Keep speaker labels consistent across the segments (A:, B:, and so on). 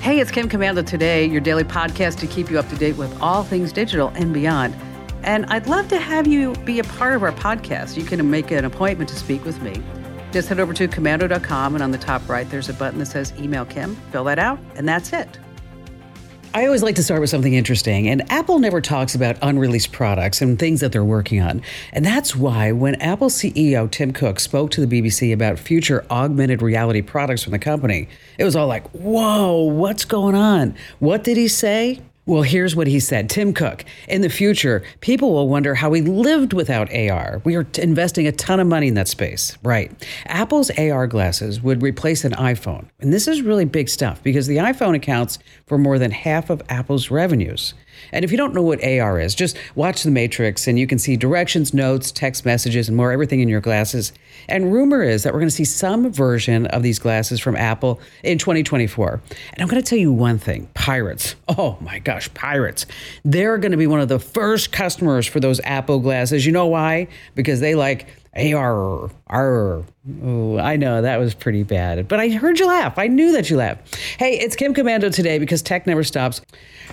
A: Hey, it's Kim Komando today, your daily podcast to keep you up to date with all things digital and beyond. And I'd love to have you be a part of our podcast. You can make an appointment to speak with me. Just head over to komando.com, and on the top right, there's a button that says Email Kim. Fill that out, and that's it. I always like to start with something interesting, and Apple never talks about unreleased products and things that they're working on. And that's why when Apple CEO Tim Cook spoke to the BBC about future augmented reality products from the company, it was all like, whoa, what's going on? What did he say? Well, here's what he said Tim Cook. In the future, people will wonder how we lived without AR. We are t- investing a ton of money in that space. Right. Apple's AR glasses would replace an iPhone. And this is really big stuff because the iPhone accounts for more than half of Apple's revenues. And if you don't know what AR is, just watch The Matrix and you can see directions, notes, text messages, and more everything in your glasses. And rumor is that we're going to see some version of these glasses from Apple in 2024. And I'm going to tell you one thing pirates. Oh my gosh, pirates. They're going to be one of the first customers for those Apple glasses. You know why? Because they like AR, R. I know that was pretty bad, but I heard you laugh. I knew that you laughed. Hey, it's Kim Komando today because tech never stops.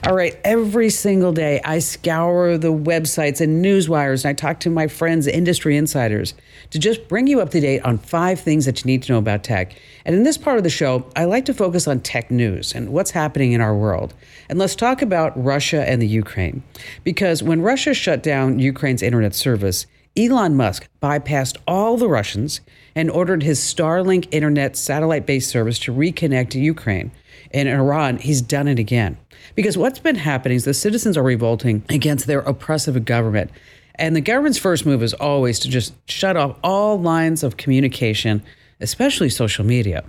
A: All right, every single day I scour the websites and news wires and I talk to my friends, industry insiders, to just bring you up to date on five things that you need to know about tech. And in this part of the show, I like to focus on tech news and what's happening in our world. And let's talk about Russia and the Ukraine. Because when Russia shut down Ukraine's internet service, Elon Musk bypassed all the Russians and ordered his Starlink internet satellite based service to reconnect to Ukraine. And in Iran, he's done it again. Because what's been happening is the citizens are revolting against their oppressive government. And the government's first move is always to just shut off all lines of communication, especially social media.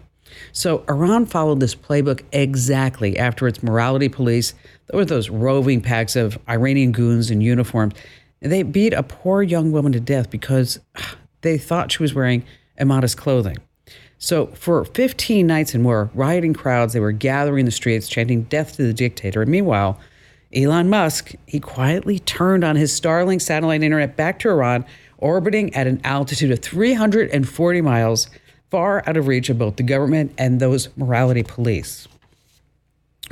A: So Iran followed this playbook exactly after its morality police. There were those roving packs of Iranian goons in uniforms they beat a poor young woman to death because ah, they thought she was wearing immodest clothing. So, for 15 nights and more, rioting crowds, they were gathering in the streets, chanting death to the dictator. And meanwhile, Elon Musk, he quietly turned on his Starlink satellite internet back to Iran, orbiting at an altitude of 340 miles, far out of reach of both the government and those morality police.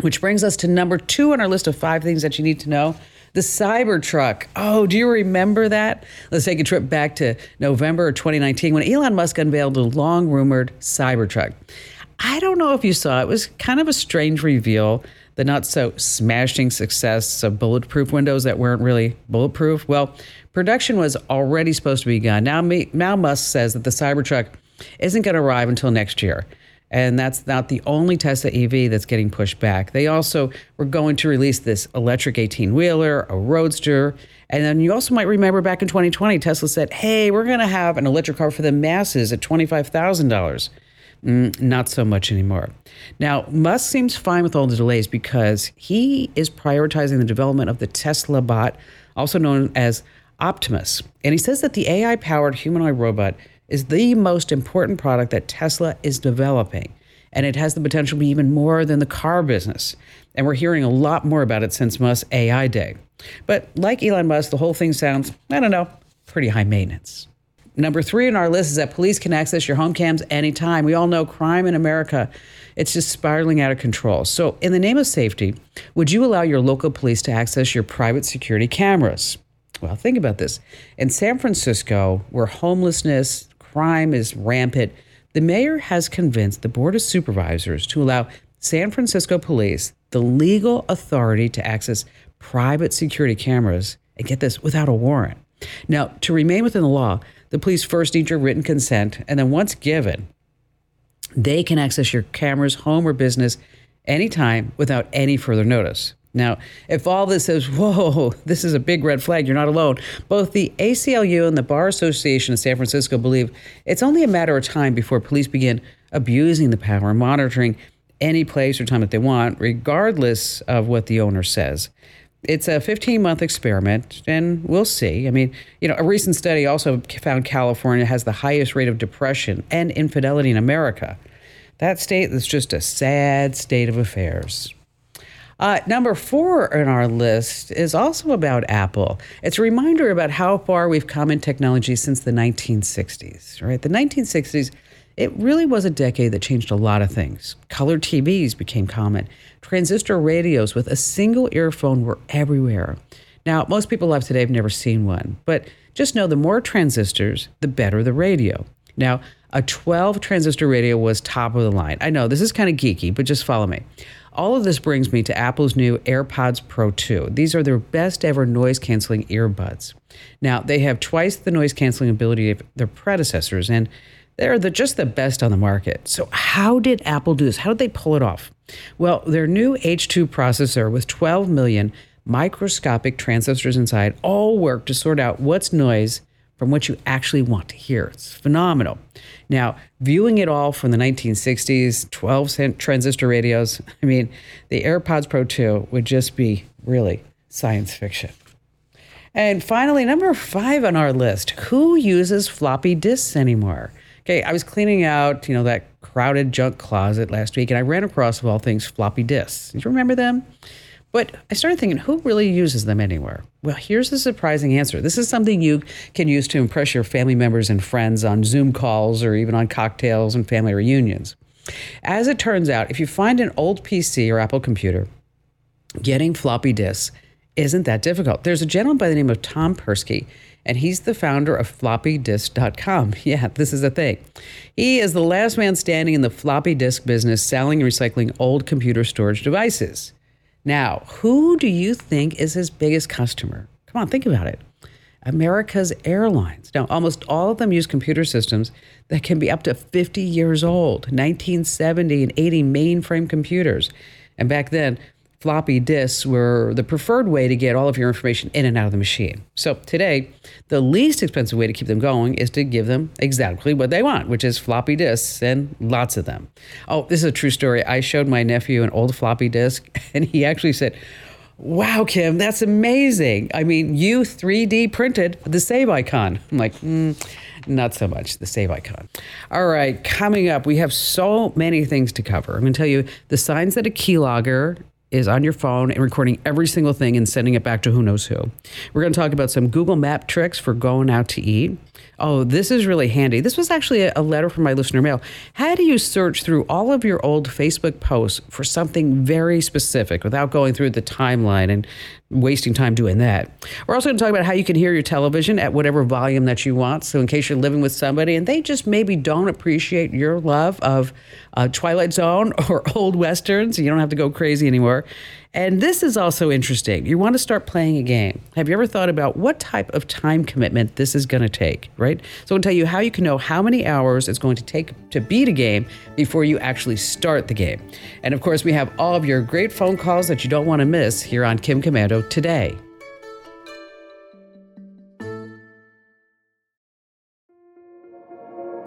A: Which brings us to number two on our list of five things that you need to know the Cybertruck. Oh, do you remember that? Let's take a trip back to November 2019 when Elon Musk unveiled the long rumored Cybertruck. I don't know if you saw it. It was kind of a strange reveal. The not so smashing success of bulletproof windows that weren't really bulletproof. Well, production was already supposed to be begun. Now, now Musk says that the Cybertruck isn't going to arrive until next year. And that's not the only Tesla EV that's getting pushed back. They also were going to release this electric 18 wheeler, a roadster. And then you also might remember back in 2020, Tesla said, hey, we're going to have an electric car for the masses at $25,000. Mm, not so much anymore. Now, Musk seems fine with all the delays because he is prioritizing the development of the Tesla bot, also known as Optimus. And he says that the AI powered humanoid robot is the most important product that Tesla is developing. And it has the potential to be even more than the car business. And we're hearing a lot more about it since Musk's AI Day. But like Elon Musk, the whole thing sounds, I don't know, pretty high maintenance. Number three on our list is that police can access your home cams anytime. We all know crime in America, it's just spiraling out of control. So, in the name of safety, would you allow your local police to access your private security cameras? Well, think about this. In San Francisco, where homelessness, crime is rampant, the mayor has convinced the Board of Supervisors to allow San Francisco police the legal authority to access private security cameras and get this without a warrant. Now, to remain within the law, the police first need your written consent, and then once given, they can access your cameras, home or business, anytime without any further notice. Now, if all this says, whoa, this is a big red flag, you're not alone. Both the ACLU and the Bar Association of San Francisco believe it's only a matter of time before police begin abusing the power and monitoring any place or time that they want, regardless of what the owner says. It's a 15 month experiment, and we'll see. I mean, you know, a recent study also found California has the highest rate of depression and infidelity in America. That state is just a sad state of affairs. Uh, number four in our list is also about Apple. It's a reminder about how far we've come in technology since the 1960s, right? The 1960s, It really was a decade that changed a lot of things. Color TVs became common. Transistor radios with a single earphone were everywhere. Now, most people alive today have never seen one, but just know the more transistors, the better the radio. Now, a 12 transistor radio was top of the line. I know this is kind of geeky, but just follow me. All of this brings me to Apple's new AirPods Pro 2. These are their best ever noise canceling earbuds. Now, they have twice the noise canceling ability of their predecessors, and they're the, just the best on the market. So, how did Apple do this? How did they pull it off? Well, their new H2 processor with 12 million microscopic transistors inside all work to sort out what's noise from what you actually want to hear. It's phenomenal. Now, viewing it all from the 1960s, 12 cent transistor radios, I mean, the AirPods Pro 2 would just be really science fiction. And finally, number five on our list who uses floppy disks anymore? Okay, I was cleaning out, you know, that crowded junk closet last week and I ran across, of all things, floppy disks. Do you remember them? But I started thinking, who really uses them anywhere? Well, here's the surprising answer. This is something you can use to impress your family members and friends on Zoom calls or even on cocktails and family reunions. As it turns out, if you find an old PC or Apple computer, getting floppy disks isn't that difficult. There's a gentleman by the name of Tom Persky, and he's the founder of floppydisk.com. Yeah, this is a thing. He is the last man standing in the floppy disk business selling and recycling old computer storage devices. Now, who do you think is his biggest customer? Come on, think about it. America's airlines. Now, almost all of them use computer systems that can be up to 50 years old, 1970 and 80 mainframe computers. And back then, floppy disks were the preferred way to get all of your information in and out of the machine. So today, the least expensive way to keep them going is to give them exactly what they want, which is floppy disks and lots of them. Oh, this is a true story. I showed my nephew an old floppy disk, and he actually said, Wow, Kim, that's amazing. I mean, you 3D printed the save icon. I'm like, mm, not so much the save icon. All right, coming up, we have so many things to cover. I'm going to tell you the signs that a keylogger is on your phone and recording every single thing and sending it back to who knows who. We're going to talk about some Google Map tricks for going out to eat. Oh, this is really handy. This was actually a letter from my listener mail. How do you search through all of your old Facebook posts for something very specific without going through the timeline and wasting time doing that? We're also going to talk about how you can hear your television at whatever volume that you want. So, in case you're living with somebody and they just maybe don't appreciate your love of uh, Twilight Zone or old westerns, you don't have to go crazy anymore. And this is also interesting. You want to start playing a game. Have you ever thought about what type of time commitment this is going to take, right? So to tell you how you can know how many hours it's going to take to beat a game before you actually start the game. And of course, we have all of your great phone calls that you don't want to miss here on Kim Komando today.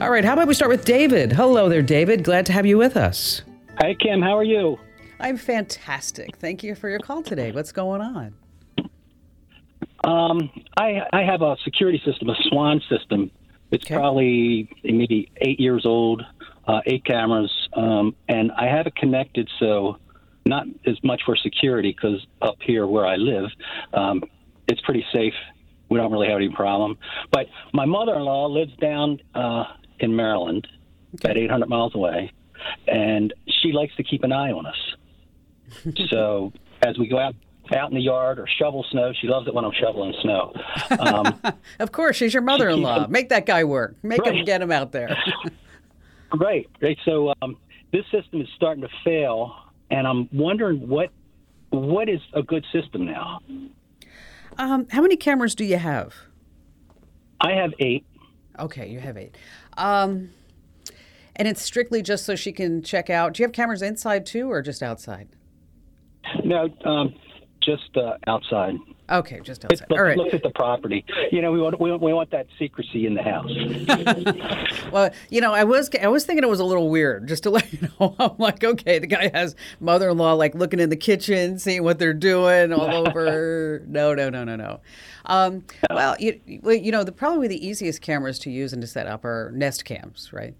A: All right, how about we start with David? Hello there, David. Glad to have you with us.
B: Hi, Kim. How are you?
A: I'm fantastic. Thank you for your call today. What's going on?
B: Um, I I have a security system, a Swann system. It's
A: Okay.
B: probably maybe eight years old, uh, eight cameras, um, and I have it connected so not as much for security because up here where I live, um, it's pretty safe. We don't really have any problem. But my mother-in-law lives down uh, in Maryland, about 800 miles away, and she likes to keep an eye on us. so as we go out out in the yard or shovel snow, she loves it when I'm shoveling snow. Um,
A: Of course, she's your mother-in-law. Make that guy work. Make him get him out there.
B: Right, right. So um, this system is starting to fail, and I'm wondering what what is a good system now.
A: Um, how many cameras do you have?
B: I have eight.
A: Okay, you have eight. Um, and it's strictly just so she can check out. Do you have cameras inside too, or just outside?
B: No, um, just uh, outside.
A: Okay, just outside.
B: look-
A: All right.
B: looks at the property. You know, we want we, want- we want that secrecy in the house.
A: Well, you know, I was I was thinking it was a little weird. Just to let you know, I'm like, okay, the guy has mother-in-law like looking in the kitchen, seeing what they're doing all over. No, no, no, no, no. Um, well, you, you know, the probably the easiest cameras to use and to set up are Nest cams, right?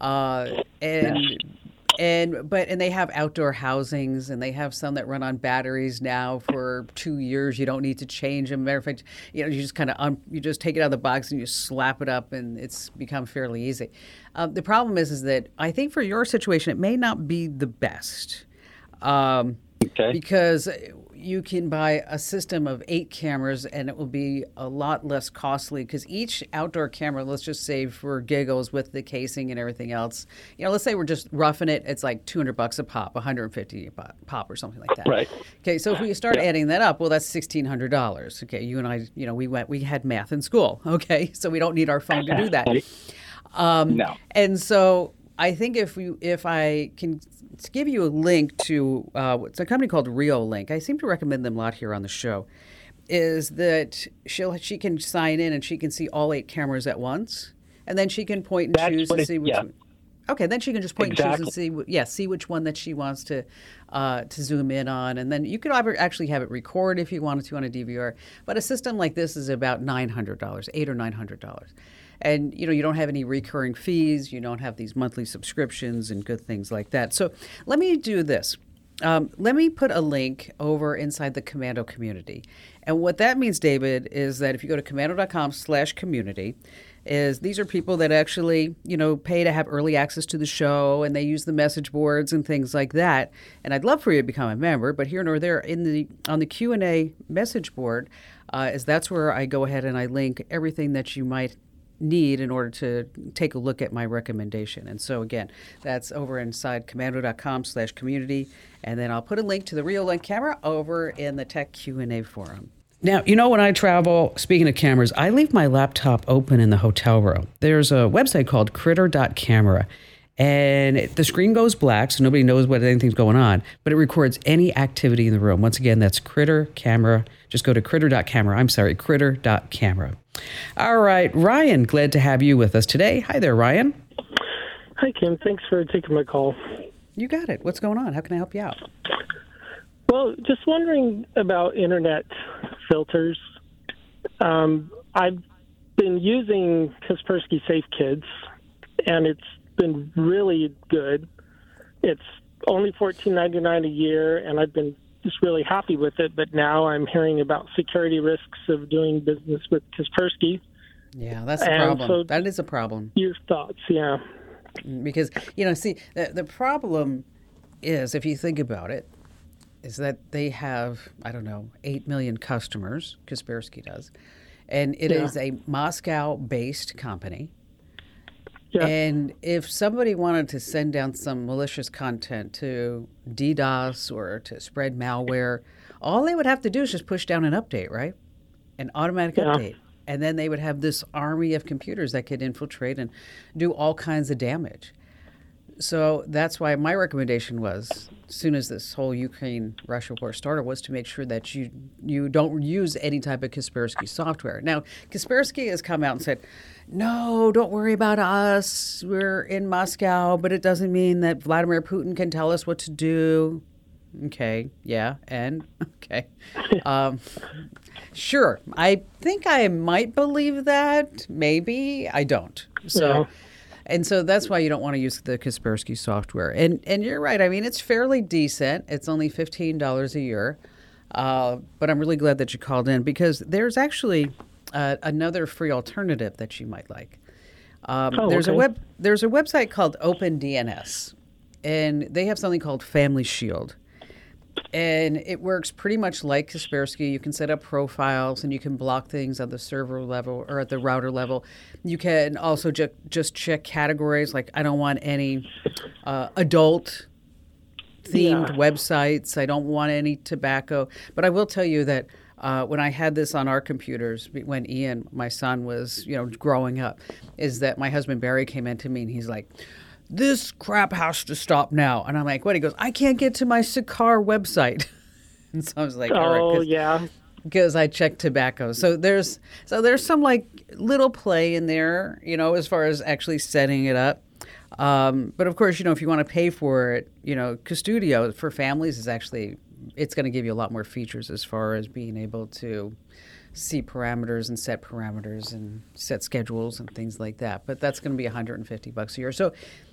A: Uh, and and but and they have outdoor housings and they have some that run on batteries now for two years. You don't need to change them matter of fact you know you just kind of un- you just take it out of the box and you slap it up and it's become fairly easy. Um, the problem is is that i think for your situation it may not be the best. Um,
B: Okay.
A: because you can buy a system of eight cameras and it will be a lot less costly because each outdoor camera let's just say for giggles with the casing and everything else you know let's say we're just roughing it it's like 200 bucks a pop 150 pop- pop or something like that.
B: Right.
A: okay so if we start adding that up well that's $1600 okay you and i you know we went we had math in school okay? So we don't need our phone to do that. Um,
B: no.
A: and so I think if we, if I can give you a link to uh, it's a company called Reolink. I seem to recommend them a lot here on the show. Is that she'll she can sign in and she can see all eight cameras at once, and then she can point and
B: That's
A: choose to
B: it-
A: see which.
B: yeah.
A: one- Okay, then she can just point and choose and see, yeah, see which one that she wants to uh, to zoom in on, and then you could actually have it record if you wanted to on a DVR. But a system like this is about nine hundred dollars, eight or nine hundred dollars, and you know you don't have any recurring fees, you don't have these monthly subscriptions and good things like that. So let me do this. Um, let me put a link over inside the Komando community. And what that means, David, is that if you go to komando.com slash community, is these are people that actually, you know, pay to have early access to the show and they use the message boards and things like that. And I'd love for you to become a member, but here nor there in the on the Q&A message board, uh, is that's where I go ahead and I link everything that you might need in order to take a look at my recommendation. And so again, that's over inside komando.com slash community. And then I'll put a link to the Reolink camera over in the Tech Q&A forum. Now, you know, when I travel, speaking of cameras, I leave my laptop open in the hotel room. There's a website called critter.camera. And it, the screen goes black, so nobody knows what anything's going on, but it records any activity in the room. Once again, that's Critter Camera. Just go to critter.camera. I'm sorry, critter.camera. All right, Ryan, glad to have you with us today. Hi there, Ryan.
C: Hi, Kim. Thanks for taking my call.
A: You got it. What's going on? How can I help you out?
C: Well, just wondering about internet filters. Um, I've been using Kaspersky Safe Kids, and it's been really good. It's only fourteen ninety nine a year, and I've been just really happy with it. But now I'm hearing about security risks of doing business with Kaspersky.
A: Yeah, that's
C: And
A: problem.
C: so-
A: that is a problem.
C: Your thoughts? Yeah.
A: Mm, because you know see the, the problem is if you think about it is that they have i don't know 8 million customers kaspersky does and it is
C: Yeah.
A: a moscow based company
C: Yeah.
A: and if somebody wanted to send down some malicious content to DDoS or to spread malware, all they would have to do is just push down an update, right? An automatic
C: Yeah.
A: update. And then they would have this army of computers that could infiltrate and do all kinds of damage. So that's why my recommendation was, as soon as this whole Ukraine Russia war started, was to make sure that you you don't use any type of Kaspersky software. Now, Kaspersky has come out and said, "No, don't worry about us. We're in Moscow, but it doesn't mean that Vladimir Putin can tell us what to do." Okay, yeah, and okay. Um, sure, I think I might believe that. Maybe I don't. So.
C: Yeah.
A: And so that's why you don't want to use the Kaspersky software. And and you're right. I mean, it's fairly decent. It's only fifteen dollars a year. Uh, but I'm really glad that you called in because there's actually uh, another free alternative that you might like. Um,
C: Oh,
A: there's a web there's a website called OpenDNS, and they have something called Family Shield and it works pretty much like Kaspersky. You can set up profiles and you can block things at the server level or at the router level. You can also ju- just check categories like I don't want any uh, adult themed
C: Yeah.
A: websites. I don't want any tobacco. But I will tell you that uh, when I had this on our computers, when Ian, my son, was you know growing up, is that my husband Barry came in to me and he's like. This crap has to stop now. And I'm like, what? He goes, I can't get to my Sakar website. and so I was like, right.
C: Oh
A: 'cause-
C: yeah.
A: because I check tobacco. So there's so there's some like little play in there, you know, as far as actually setting it up. Um, but of course, you know, if you want to pay for it, you know, Qustodio for families is actually it's going to give you a lot more features as far as being able to see parameters and set parameters and set schedules and things like that. But that's going to be 150 bucks a year. So,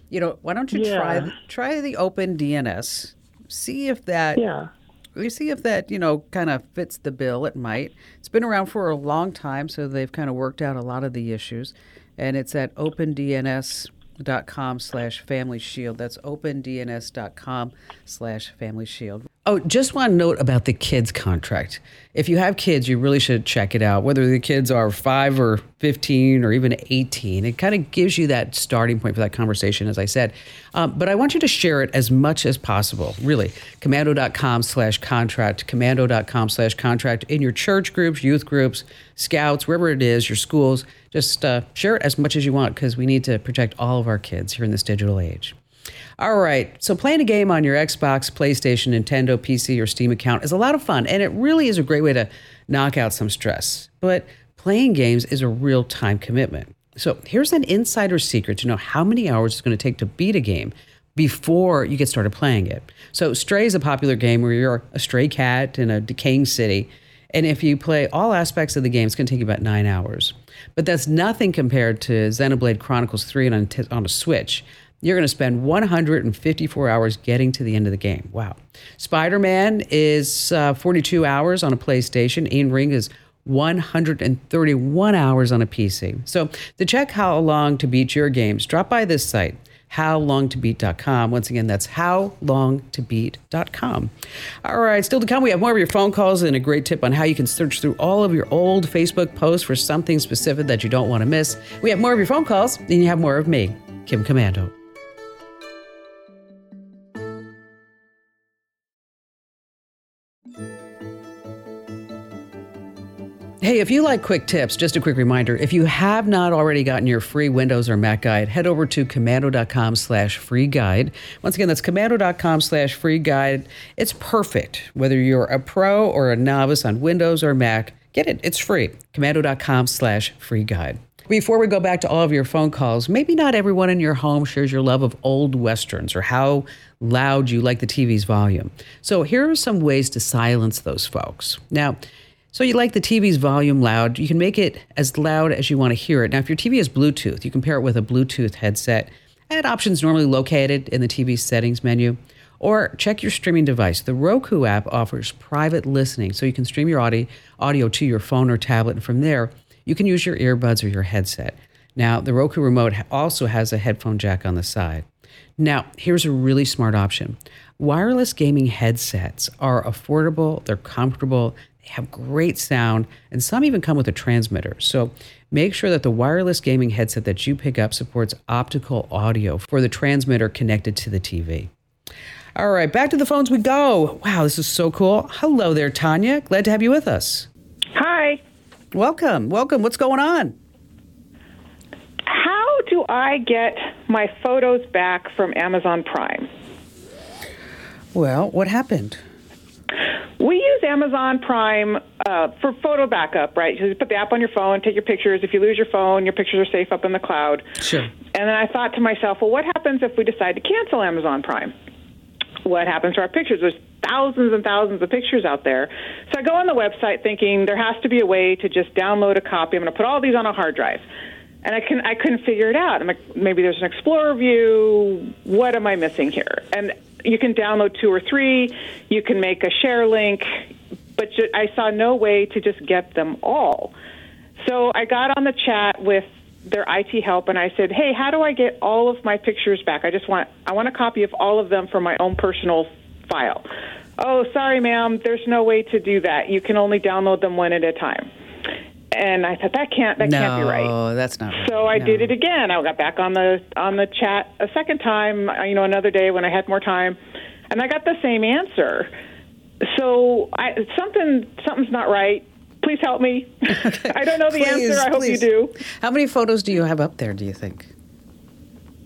A: you know, why don't you
C: Yeah.
A: try try the Open DNS? See if that
C: Yeah.
A: we see if that you know kind of fits the bill it might it's been around for a long time so they've kind of worked out a lot of the issues and it's at opendns.com slash family shield that's opendns.com slash family shield oh just one note about the kids contract. If you have kids you really should check it out. Whether the kids are 5 or 15 or even 18 it kind of gives you that starting point for that conversation as i said. Um, but i want you to share it as much as possible really. Komando.com slash contract komando.com slash contract in your church groups youth groups scouts wherever it is your schools. Just uh, share it as much as you want because we need to protect all of our kids here in this digital age all right. So playing a game on your Xbox, PlayStation, Nintendo, PC, or Steam account is a lot of fun, and it really is a great way to knock out some stress. But playing games is a real time commitment. So here's an insider secret to know how many hours it's going to take to beat a game before you get started playing it. So Stray is a popular game where you're a stray cat in a decaying city. And if you play all aspects of the game, it's going to take you about nine hours. But that's nothing compared to Xenoblade Chronicles 3 on, on a Switch. You're going to spend 154 hours getting to the end of the game. Wow. Spider Man is uh, 42 hours on a PlayStation. Elden Ring is 131 hours on a PC. So to check how long to beat your games, drop by this site, howlongtobeat.com. Once again, that's howlongtobeat.com. All right, still to come, we have more of your phone calls and a great tip on how you can search through all of your old Facebook posts for something specific that you don't want to miss. We have more of your phone calls, and you have more of me, Kim Komando. Hey, if you like quick tips, just a quick reminder, if you have not already gotten your free Windows or Mac guide, head over to komando.com slash free guide. Once again, that's komando.com slash free guide. It's perfect. Whether you're a pro or a novice on Windows or Mac, get it. It's free. Komando.com slash free guide. Before we go back to all of your phone calls, maybe not everyone in your home shares your love of old westerns or how loud you like the TV's volume. So here are some ways to silence those folks. Now, so you like the TV's volume loud, you can make it as loud as you want to hear it. Now, if your TV is Bluetooth, you can pair it with a Bluetooth headset at options normally located in the TV settings menu. Or check your streaming device. The Roku app offers private listening, so you can stream your audio, to your phone or tablet, and from there, you can use your earbuds or your headset. Now, the Roku remote also has a headphone jack on the side. Now, here's a really smart option. Wireless gaming headsets are affordable, they're comfortable, have great sound, and some even come with a transmitter. So make sure that the wireless gaming headset that you pick up supports optical audio for the transmitter connected to the TV. All right, back to the phones we go. Wow, this is so cool. Hello there, Tanya. Glad to have you with us.
D: Hi.
A: Welcome, welcome. What's going on?
D: How do I get my photos back from Amazon Prime?
A: Well, what happened?
D: We use Amazon Prime uh, for photo backup, right? So you put the app on your phone, take your pictures. If you lose your phone, your pictures are safe up in the cloud.
A: Sure.
D: And then I thought to myself, well, what happens if we decide to cancel Amazon Prime? What happens to our pictures? There's thousands and thousands of pictures out there. So I go on the website thinking there has to be a way to just download a copy. I'm going to put all these on a hard drive. And I can I couldn't figure it out. I'm like, maybe there's an Explorer view. What am I missing here? And you can download two or three. You can make a share link, but ju- I saw no way to just get them all. So I got on the chat with their IT help and I said, "Hey, how do I get all of my pictures back? I just want I want a copy of all of them for my own personal file." "Oh, sorry, ma'am, there's no way to do that. You can only download them one at a time." And I thought that can't that
A: no,
D: can't be right.
A: that's not right.
D: So I
A: No.
D: did it again. I got back on the on the chat a second time, uh, you know, another day when I had more time, and I got the same answer. So I, something something's not right. Please help me. I don't know the
A: Please,
D: answer. I hope
A: please.
D: you do.
A: How many photos do you have up there, do you think?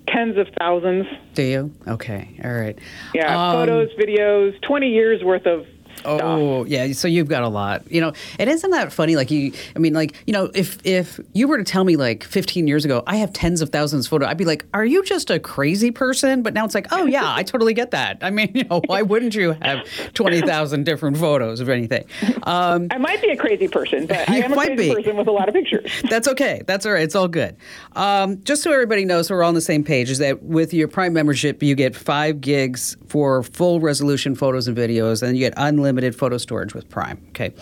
D: Tens of thousands.
A: Do you? Okay. All right.
D: Yeah,
A: Um,
D: photos, videos, 20 years worth of
A: Oh, yeah. So you've got a lot. You know, and isn't that funny? Like you, I mean, like you know, if if you were to tell me like 15 years ago, I have tens of thousands of photos, I'd be like, are you just a crazy person? But now it's like, oh yeah, I totally get that. I mean, you know, why wouldn't you have 20,000 different photos of anything?
D: Um, I might be a crazy person, but I am a crazy be. person with a lot of pictures.
A: That's okay. That's all right. It's all good. Um, just so everybody knows, so we're all on the same page. Is that with your Prime membership, you get five gigs for full resolution photos and videos, and you get unlimited photo storage with Prime. Okay.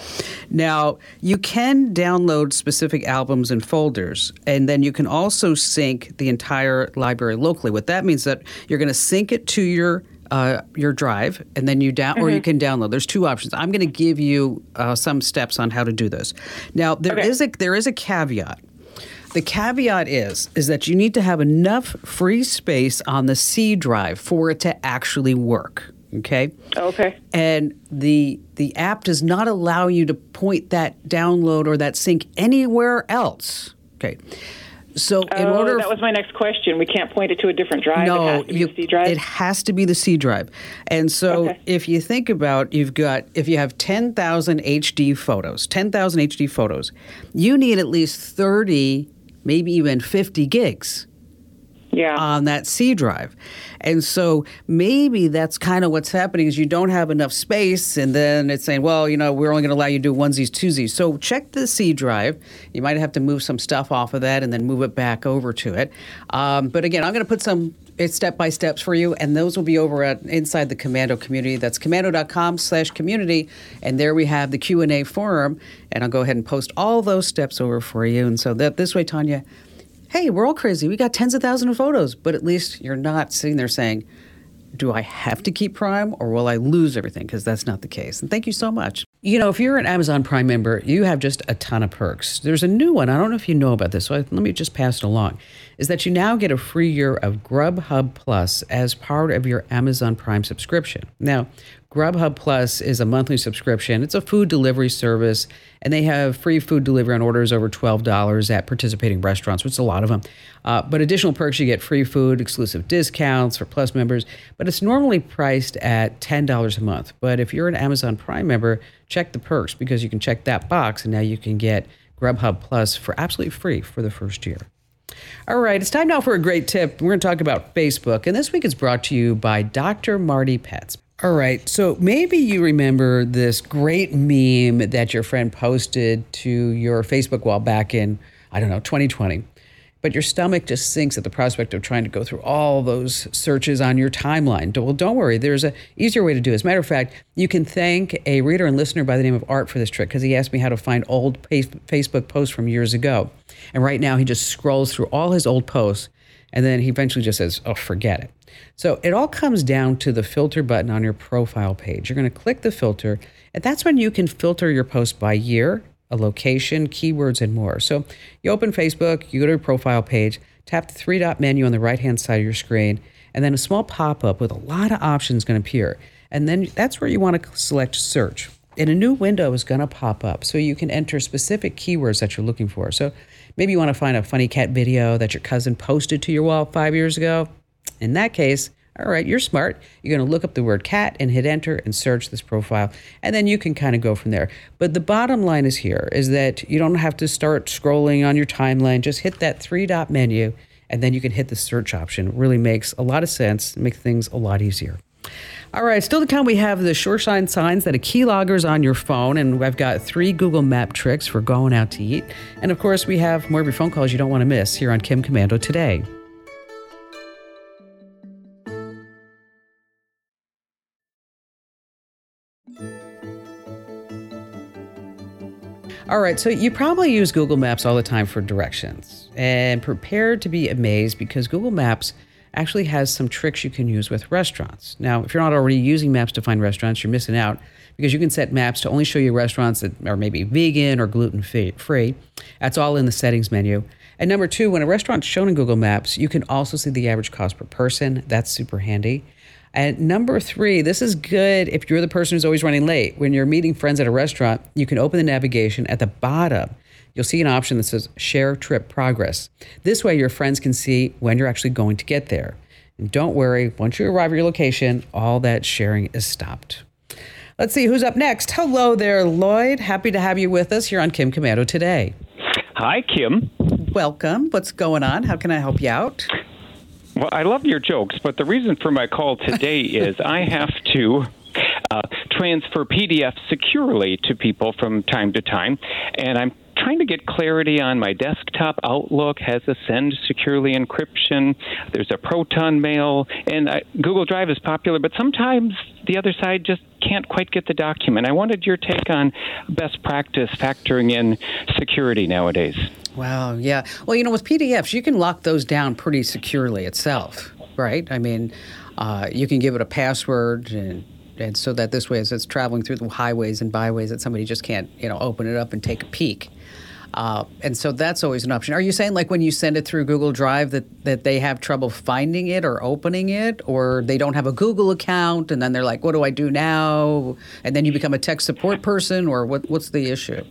A: Now, you can download specific albums and folders, and then you can also sync the entire library locally. What that means that you're going to sync it to your uh, your drive, and then you down, mm-hmm. or you mm-hmm. can download. There's two options. I'm going to give you uh, some steps on how to do this. Now, there okay. is a there is a caveat. The caveat is is that you need to have enough free space on the C drive for it to actually work. Okay.
D: Okay.
A: And the the app does not allow you to point that download or that sync anywhere else. Okay. So in
D: oh,
A: order,
D: that was my next question. We can't point it to a different drive.
A: No,
D: it has to be you, the C drive.
A: It has to be the C drive. And so okay. if you think about, you've got if you have ten thousand HD photos, ten thousand HD photos, you need at least thirty, maybe even fifty gigs
D: yeah.
A: on that C drive. And so maybe that's kind of what's happening is you don't have enough space and then it's saying, well, you know, we're only going to allow you to do onesies, twosies. So check the C drive. You might have to move some stuff off of that and then move it back over to it. Um, but again, I'm going to put some it's step by steps for you and those will be over at inside the komando community that's komando.com slash community and there we have the q&a forum and i'll go ahead and post all those steps over for you and so that this way tanya hey, we're all crazy. We got tens of thousands of photos, but at least you're not sitting there saying, do I have to keep Prime or will I lose everything? Because that's not the case. And thank you so much. You know, if you're an Amazon Prime member, you have just a ton of perks. There's a new one. I don't know if you know about this, so let me just pass it along. Is that you now get a free year of Grubhub Plus as part of your Amazon Prime subscription. Now, Grubhub Plus is a monthly subscription. It's a food delivery service, and they have free food delivery on orders over $12 at participating restaurants, which is a lot of them. Uh, but additional perks you get free food, exclusive discounts for Plus members, but it's normally priced at $10 a month. But if you're an Amazon Prime member, check the perks because you can check that box, and now you can get Grubhub Plus for absolutely free for the first year. All right, it's time now for a great tip. We're going to talk about Facebook, and this week it's brought to you by Dr. Marty Pets. All right. So maybe you remember this great meme that your friend posted to your Facebook wall back in, I don't know, 2020. But your stomach just sinks at the prospect of trying to go through all those searches on your timeline. Well, don't worry. There's an easier way to do it. As a matter of fact, you can thank a reader and listener by the name of Art for this trick because he asked me how to find old Facebook posts from years ago. And right now, he just scrolls through all his old posts and then he eventually just says, oh, forget it. So it all comes down to the filter button on your profile page. You're going to click the filter, and that's when you can filter your post by year, a location, keywords, and more. So you open Facebook, you go to your profile page, tap the three dot menu on the right hand side of your screen, and then a small pop up with a lot of options going to appear. And then that's where you want to select search. And a new window is going to pop up so you can enter specific keywords that you're looking for. So maybe you want to find a funny cat video that your cousin posted to your wall five years ago. In that case, all right, you're smart. You're going to look up the word cat and hit enter and search this profile, and then you can kind of go from there. But the bottom line is here is that you don't have to start scrolling on your timeline. Just hit that three dot menu, and then you can hit the search option. Really makes a lot of sense, makes things a lot easier. All right, still to come, we have the sure sign signs that a keylogger is on your phone, and I've got three Google Map tricks for going out to eat. And of course, we have more of your phone calls you don't want to miss here on Kim Komando today. All right, so you probably use Google Maps all the time for directions and prepare to be amazed because Google Maps actually has some tricks you can use with restaurants. Now, if you're not already using maps to find restaurants, you're missing out because you can set maps to only show you restaurants that are maybe vegan or gluten free. That's all in the settings menu. And number two, when a restaurant's shown in Google Maps, you can also see the average cost per person. That's super handy. And number three, this is good if you're the person who's always running late. When you're meeting friends at a restaurant, you can open the navigation at the bottom. You'll see an option that says share trip progress. This way, your friends can see when you're actually going to get there. And don't worry, once you arrive at your location, all that sharing is stopped. Let's see who's up next. Hello there, Lloyd. Happy to have you with us here on Kim Komando today.
E: Hi, Kim.
A: Welcome. What's going on? How can I help you out?
E: Well, I love your jokes, but the reason for my call today is I have to uh, transfer PDFs securely to people from time to time, and I'm trying to get clarity on my desktop Outlook has a send securely encryption. There's a Proton Mail, and I, Google Drive is popular, but sometimes the other side just can't quite get the document. I wanted your take on best practice factoring in security nowadays.
A: Wow, yeah. Well, you know, with PDFs, you can lock those down pretty securely itself, right? I mean, uh, you can give it a password and and so that this way, as it's traveling through the highways and byways, that somebody just can't, you know, open it up and take a peek. Uh, and so that's always an option. Are you saying like when you send it through Google Drive that, that they have trouble finding it or opening it, or they don't have a Google account and then they're like, what do I do now? And then you become a tech support person, or what, what's the issue?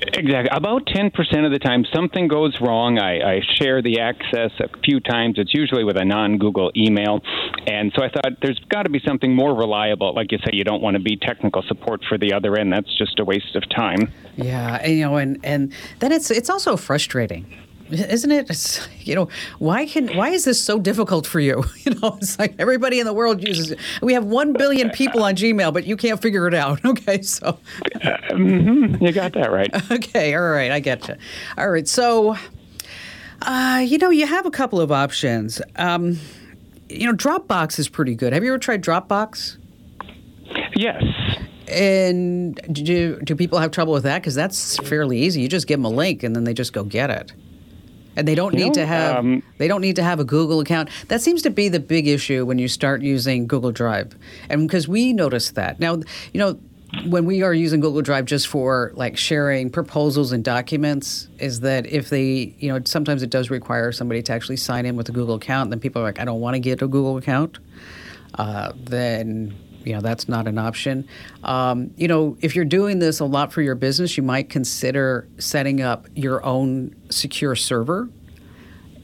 E: Exactly. About 10% of the time, something goes wrong. I, I share the access a few times. It's usually with a non Google email. And so I thought there's got to be something more reliable. Like you say, you don't want to be technical support for the other end. That's just a waste of time.
A: Yeah. And, you know, and, and then it's, it's also frustrating isn't it? It's, you know, why can why is this so difficult for you? You know, it's like everybody in the world uses it. We have one billion people on Gmail, but you can't figure it out. Okay, so uh,
E: mm-hmm. you got that right.
A: Okay, all right, I get you. All right, so uh, you know, you have a couple of options. Um, you know, Dropbox is pretty good. Have you ever tried Dropbox?
E: Yes.
A: And do do people have trouble with that? Because that's fairly easy. You just give them a link, and then they just go get it and they don't you need know, to have um, they don't need to have a Google account. That seems to be the big issue when you start using Google Drive, and because we noticed that now, you know. When we are using Google Drive just for like sharing proposals and documents, is that if they, you know, sometimes it does require somebody to actually sign in with a Google account. And then people are like, I don't want to get a Google account. Uh, then you know that's not an option. Um, you know, if you're doing this a lot for your business, you might consider setting up your own secure server.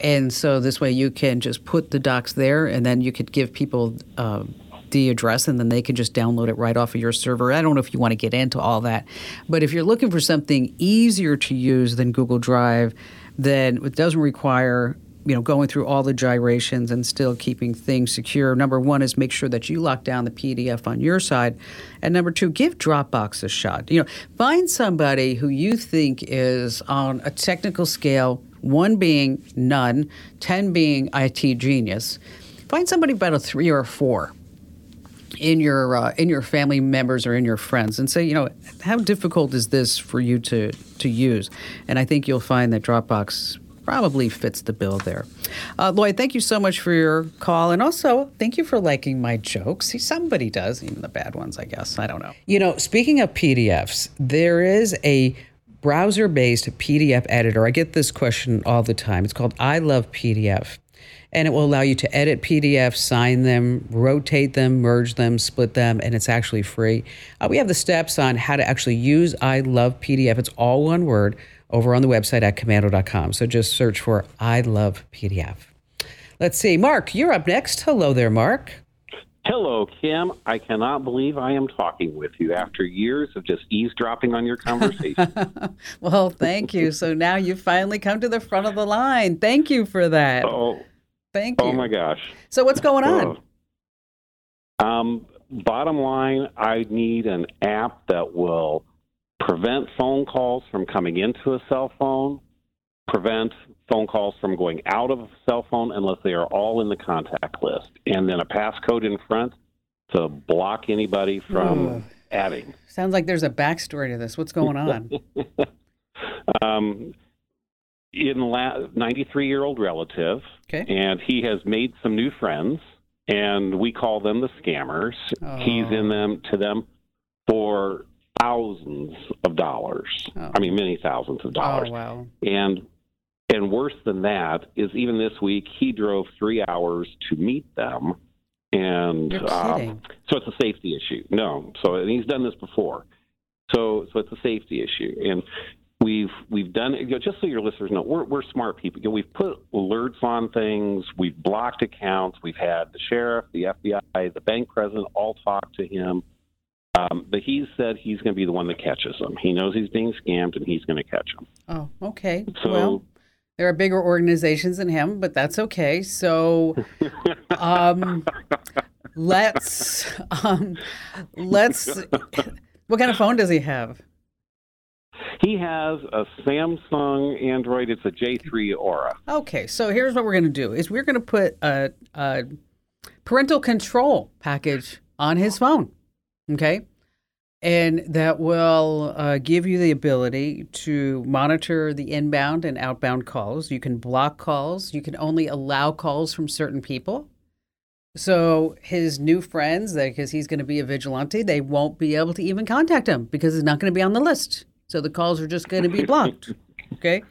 A: And so this way you can just put the docs there, and then you could give people uh, the address, and then they can just download it right off of your server. I don't know if you want to get into all that, but if you're looking for something easier to use than Google Drive, then it doesn't require you know, going through all the gyrations and still keeping things secure. Number one is make sure that you lock down the PDF on your side, and number two, give Dropbox a shot. You know, find somebody who you think is on a technical scale, one being none, ten being IT genius. Find somebody about a three or a four in your uh, in your family members or in your friends and say, you know, how difficult is this for you to to use? And I think you'll find that Dropbox probably fits the bill there. Uh, Lloyd, thank you so much for your call. And also, thank you for liking my jokes. See, somebody does, even the bad ones, I guess. I don't know. You know, speaking of PDFs, there is a browser based PDF editor. I get this question all the time. It's called I Love PDF. And it will allow you to edit PDFs, sign them, rotate them, merge them, split them, and it's actually free. Uh, we have the steps on how to actually use I Love PDF. It's all one word over on the website at komando.com. So just search for I Love PDF. Let's see. Mark, you're up next. Hello there, Mark.
F: Hello, Kim. I cannot believe I am talking with you after years of just eavesdropping on your conversation.
A: well, thank you. So now you've finally come to the front of the line. Thank you for that.
F: Oh,
A: thank you.
F: Oh my gosh.
A: So what's going on?
F: Um, bottom line, I need an app that will prevent phone calls from coming into a cell phone, prevent phone calls from going out of a cell phone unless they are all in the contact list, and then a passcode in front to block anybody from adding.
A: Sounds like there's a backstory to this. What's going on?
F: um, in la- 93 year old relative,
A: okay.
F: and he has made some new friends, and we call them the scammers. Oh. He's in them to them for thousands of dollars. Oh. I mean, many thousands of dollars.
A: Oh, wow.
F: And and worse than that is even this week he drove three hours to meet them, and
A: um,
F: so it's a safety issue. No, so and he's done this before, so so it's a safety issue, and we've we've done you know, just so your listeners know we're we're smart people. You know, we've put alerts on things, we've blocked accounts, we've had the sheriff, the FBI, the bank president all talk to him Um, but he said he's going to be the one that catches them. He knows he's being scammed, and he's going to catch them.
A: Oh, okay.
F: So
A: well, there are bigger organizations than him, but that's okay. So, um, let's um, let's. What kind of phone does he have?
F: he has a Samsung Android. It's a J3 Aura.
A: Okay, so here's what we're going to do: is we're going to put a, a parental control package on his phone. Okay. And that will uh, give you the ability to monitor the inbound and outbound calls. You can block calls. You can only allow calls from certain people. So his new friends, because he's going to be a vigilante, they won't be able to even contact him because he's not going to be on the list. So the calls are just going to be blocked. okay.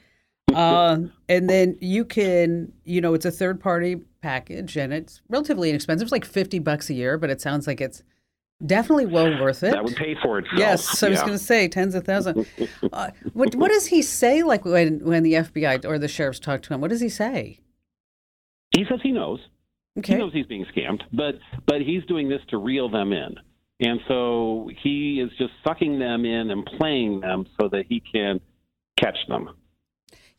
A: Uh, and then you can, you know, it's a third party package and it's relatively inexpensive. It's like 50 bucks a year, but it sounds like it's definitely well worth it.
F: That would pay for itself.
A: Yes, I was going to say tens of thousands. uh, what what does he say? Like when when the FBI or the sheriffs talk to him, what does he say?
F: He says he knows.
A: Okay,
F: He knows he's being scammed, but but he's doing this to reel them in. And so he is just sucking them in and playing them so that he can catch them.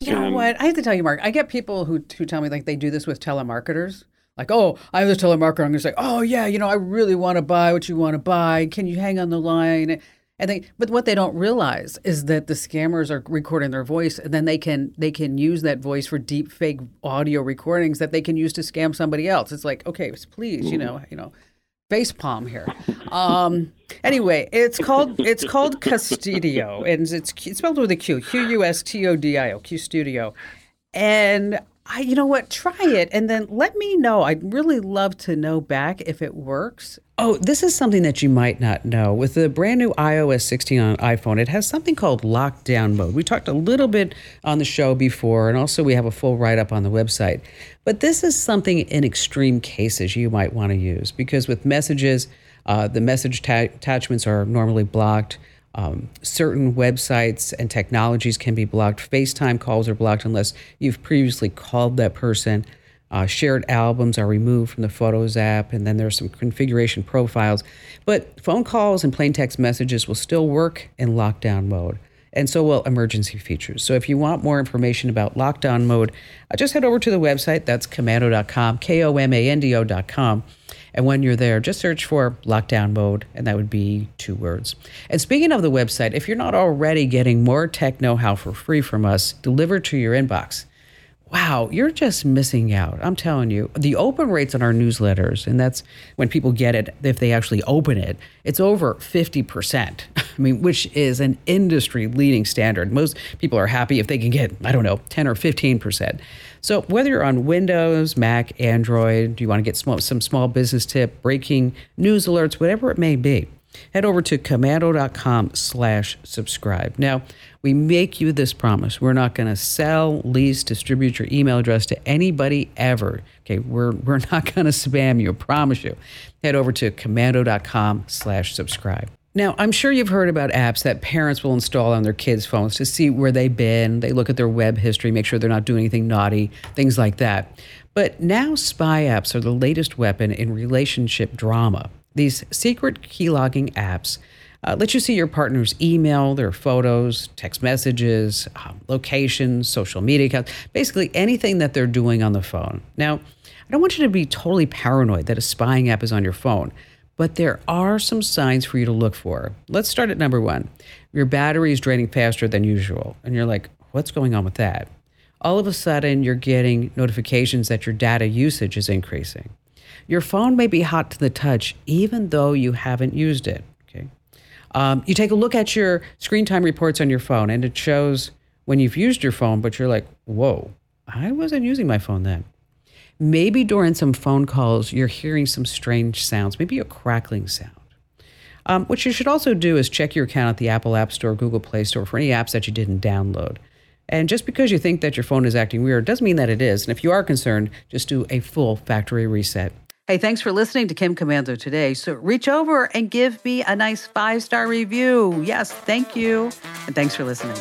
A: you know
F: um,
A: what? I have to tell you, Mark. I get people who who tell me like they do this with telemarketers. Like, oh, I have this telemarketer. I'm going to say, oh yeah, you know, I really want to buy what you want to buy. Can you hang on the line? And they, but what they don't realize is that the scammers are recording their voice, and then they can they can use that voice for deep fake audio recordings that they can use to scam somebody else. It's like, okay, please, you know, you know, face palm here. Um, anyway, it's called it's called Qustodio, and it's, it's spelled with a Q, Q U S T O D I O, Qustodio, and. I, you know what? Try it and then let me know. I'd really love to know back if it works. Oh, this is something that you might not know. With the brand new iOS 16 on iPhone, it has something called lockdown mode. We talked a little bit on the show before, and also we have a full write up on the website. But this is something in extreme cases you might want to use because with messages, uh, the message ta- attachments are normally blocked. Um, certain websites and technologies can be blocked. FaceTime calls are blocked unless you've previously called that person. Uh, shared albums are removed from the Photos app, and then there's some configuration profiles. But phone calls and plain text messages will still work in lockdown mode, and so will emergency features. So if you want more information about lockdown mode, uh, just head over to the website. That's komando.com, K O M A N D O.com. And when you're there, just search for lockdown mode, and that would be two words. And speaking of the website, if you're not already getting more tech know how for free from us delivered to your inbox, wow, you're just missing out. I'm telling you, the open rates on our newsletters, and that's when people get it, if they actually open it, it's over 50%. I mean, which is an industry leading standard. Most people are happy if they can get, I don't know, 10 or 15%. So whether you're on Windows, Mac, Android, do you want to get some small business tip, breaking news alerts, whatever it may be, head over to komando.com slash subscribe. Now, we make you this promise. We're not going to sell, lease, distribute your email address to anybody ever. Okay, we're, we're not going to spam you, I promise you. Head over to komando.com slash subscribe. Now, I'm sure you've heard about apps that parents will install on their kids' phones to see where they've been. They look at their web history, make sure they're not doing anything naughty, things like that. But now spy apps are the latest weapon in relationship drama. These secret keylogging apps uh, let you see your partner's email, their photos, text messages, um, locations, social media accounts, basically anything that they're doing on the phone. Now, I don't want you to be totally paranoid that a spying app is on your phone, but there are some signs for you to look for. Let's start at number one. Your battery is draining faster than usual, and you're like, what's going on with that? All of a sudden, you're getting notifications that your data usage is increasing. Your phone may be hot to the touch even though you haven't used it. Okay. Um, you take a look at your screen time reports on your phone and it shows when you've used your phone, but you're like, whoa, I wasn't using my phone then. Maybe during some phone calls, you're hearing some strange sounds, maybe a crackling sound. Um, what you should also do is check your account at the Apple App Store, Google Play Store for any apps that you didn't download. And just because you think that your phone is acting weird doesn't mean that it is. And if you are concerned, just do a full factory reset. Hey, thanks for listening to Kim Komando today. So reach over and give me a nice five star review. Yes, thank you. And thanks for listening.